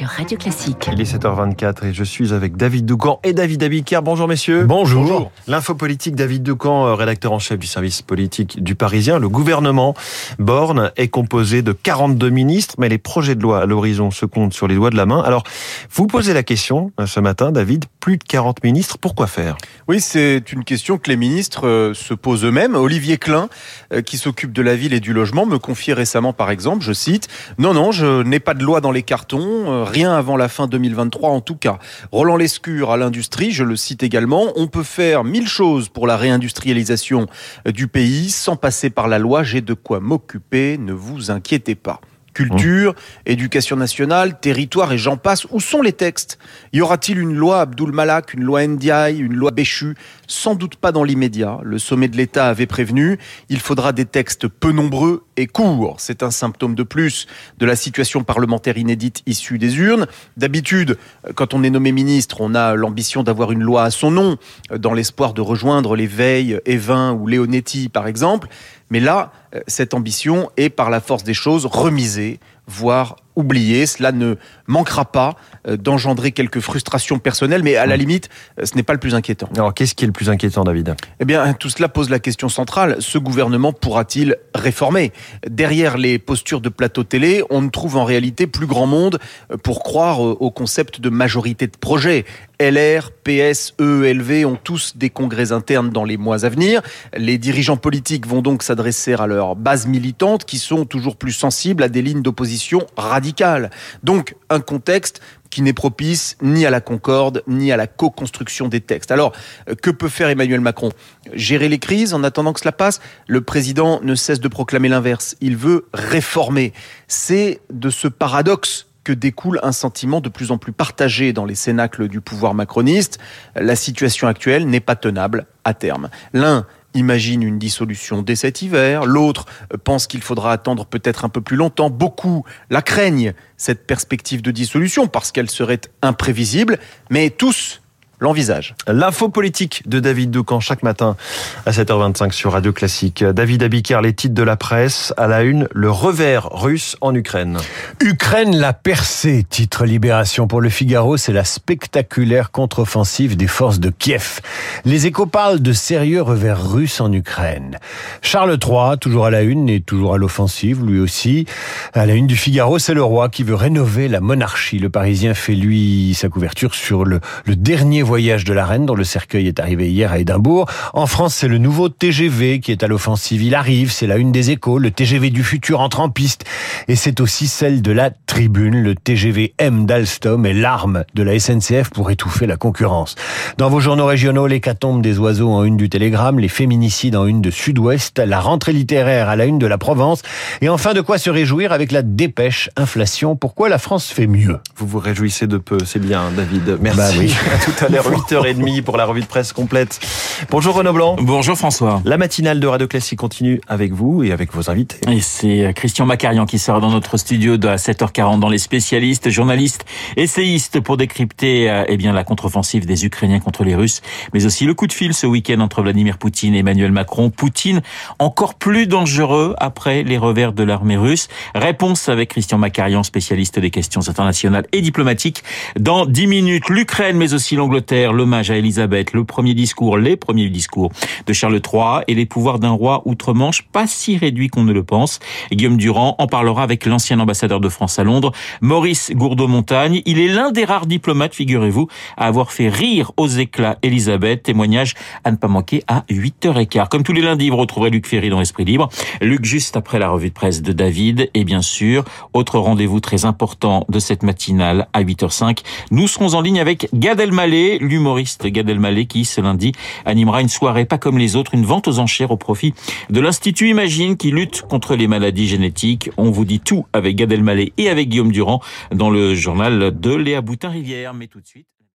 sur Radio Classique. Il est 7h24 et je suis avec David Doucan et David Abiker. Bonjour messieurs. Bonjour. L'info politique, David Doucan, euh, rédacteur en chef du service politique du Parisien. Le gouvernement Borne est composé de 42 ministres, mais les projets de loi à l'horizon se comptent sur les doigts de la main. Alors, vous posez la question euh, ce matin, David, plus de 40 ministres, pourquoi faire? Oui, c'est une question que les ministres euh, se posent eux-mêmes. Olivier Klein, qui s'occupe de la ville et du logement, me confie récemment, par exemple, je cite, non, non, je n'ai pas de loi dans les cartons, rien avant la fin 2023 en tout cas. Roland Lescure à l'industrie, je le cite également, on peut faire mille choses pour la réindustrialisation du pays sans passer par la loi, j'ai de quoi m'occuper, ne vous inquiétez pas. Culture, éducation nationale, territoire et j'en passe. Où sont les textes? Y aura-t-il une loi Abdul Malak, une loi Ndiaye, une loi Béchu? Sans doute pas dans l'immédiat. Le sommet de l'État avait prévenu. Il faudra des textes peu nombreux et courts. C'est un symptôme de plus de la situation parlementaire inédite issue des urnes. D'habitude, quand on est nommé ministre, on a l'ambition d'avoir une loi à son nom, dans l'espoir de rejoindre les Veil, Evin ou Leonetti, par exemple. Mais là, euh, cette ambition est par la force des choses remisée, voire oubliée. Cela ne manquera pas euh, d'engendrer quelques frustrations personnelles, mais à la mmh. limite, euh, ce n'est pas le plus inquiétant. Alors, qu'est-ce qui est le plus inquiétant, David? Eh bien, tout cela pose la question centrale. Ce gouvernement pourra-t-il réformer? Derrière les postures de plateau télé, on ne trouve en réalité plus grand monde pour croire au concept de majorité de projet. LR, PS, EELV ont tous des congrès internes dans les mois à venir. Les dirigeants politiques vont donc s'adresser à leurs bases militantes qui sont toujours plus sensibles à des lignes d'opposition radicales. Donc un contexte qui n'est propice ni à la concorde, ni à la co-construction des textes. Alors, que peut faire Emmanuel Macron? Gérer les crises en attendant que cela passe? Le président ne cesse de proclamer l'inverse. Il veut réformer. C'est de ce paradoxe que découle un sentiment de plus en plus partagé dans les cénacles du pouvoir macroniste. La situation actuelle n'est pas tenable à terme. L'un imagine une dissolution dès cet hiver, l'autre pense qu'il faudra attendre peut-être un peu plus longtemps. Beaucoup la craignent, cette perspective de dissolution, parce qu'elle serait imprévisible, mais tous l'envisage. L'info politique de David Doucan chaque matin à 7h25 sur Radio Classique. David Abiker, les titres de la presse à la une, le revers russe en Ukraine. Ukraine l'a percée, titre Libération pour le Figaro, c'est la spectaculaire contre-offensive des forces de Kiev. Les échos parlent de sérieux revers russes en Ukraine. Charles III, toujours à la une et toujours à l'offensive, lui aussi. À la une du Figaro, c'est le roi qui veut rénover la monarchie. Le Parisien fait lui sa couverture sur le, le dernier voyage de la reine dont le cercueil est arrivé hier à Édimbourg. En France, c'est le nouveau TGV qui est à l'offensive. Il arrive, c'est la une des échos. Le TGV du futur entre en piste. Et c'est aussi celle de la tribune. Le TGV M d'Alstom est l'arme de la SNCF pour étouffer la concurrence. Dans vos journaux régionaux, l'hécatombe des oiseaux en une du Télégramme, les féminicides en une de Sud-Ouest, la rentrée littéraire à la une de la Provence. Et enfin, de quoi se réjouir avec la dépêche inflation. Pourquoi la France fait mieux? Vous vous réjouissez de peu, c'est bien, David. Merci. Bah oui. à tout à l'heure. 8h30 pour la revue de presse complète. Bonjour Renaud Blanc. Bonjour François. La matinale de Radio Classique continue avec vous et avec vos invités. Et c'est euh, Christian Macarian qui sera dans notre studio à 7h40 dans les spécialistes, journalistes, essayistes pour décrypter euh, eh bien la contre-offensive des Ukrainiens contre les Russes, mais aussi le coup de fil ce week-end entre Vladimir Poutine et Emmanuel Macron. Poutine encore plus dangereux après les revers de l'armée russe. Réponse avec Christian Macarian, spécialiste des questions internationales et diplomatiques. Dans 10 minutes, l'Ukraine mais aussi l'Angleterre l'hommage à Elisabeth, le premier discours, les premiers discours de Charles III et les pouvoirs d'un roi outre-Manche pas si réduit qu'on ne le pense. Guillaume Durand en parlera avec l'ancien ambassadeur de France à Londres, Maurice Gourdeau-Montagne. Il est l'un des rares diplomates, figurez-vous, à avoir fait rire aux éclats Elisabeth. Témoignage à ne pas manquer à 8h15. Comme tous les lundis, vous retrouverez Luc Ferry dans l'Esprit Libre. Luc, juste après la revue de presse de David. Et bien sûr, autre rendez-vous très important de cette matinale à 8h05. Nous serons en ligne avec Gad Elmaleh, l'humoriste Gad Elmaleh qui, ce lundi, animera une soirée pas comme les autres, une vente aux enchères au profit de l'Institut Imagine qui lutte contre les maladies génétiques. On vous dit tout avec Gad Elmaleh et avec Guillaume Durand dans le journal de Léa Boutin-Rivière. Mais tout de suite...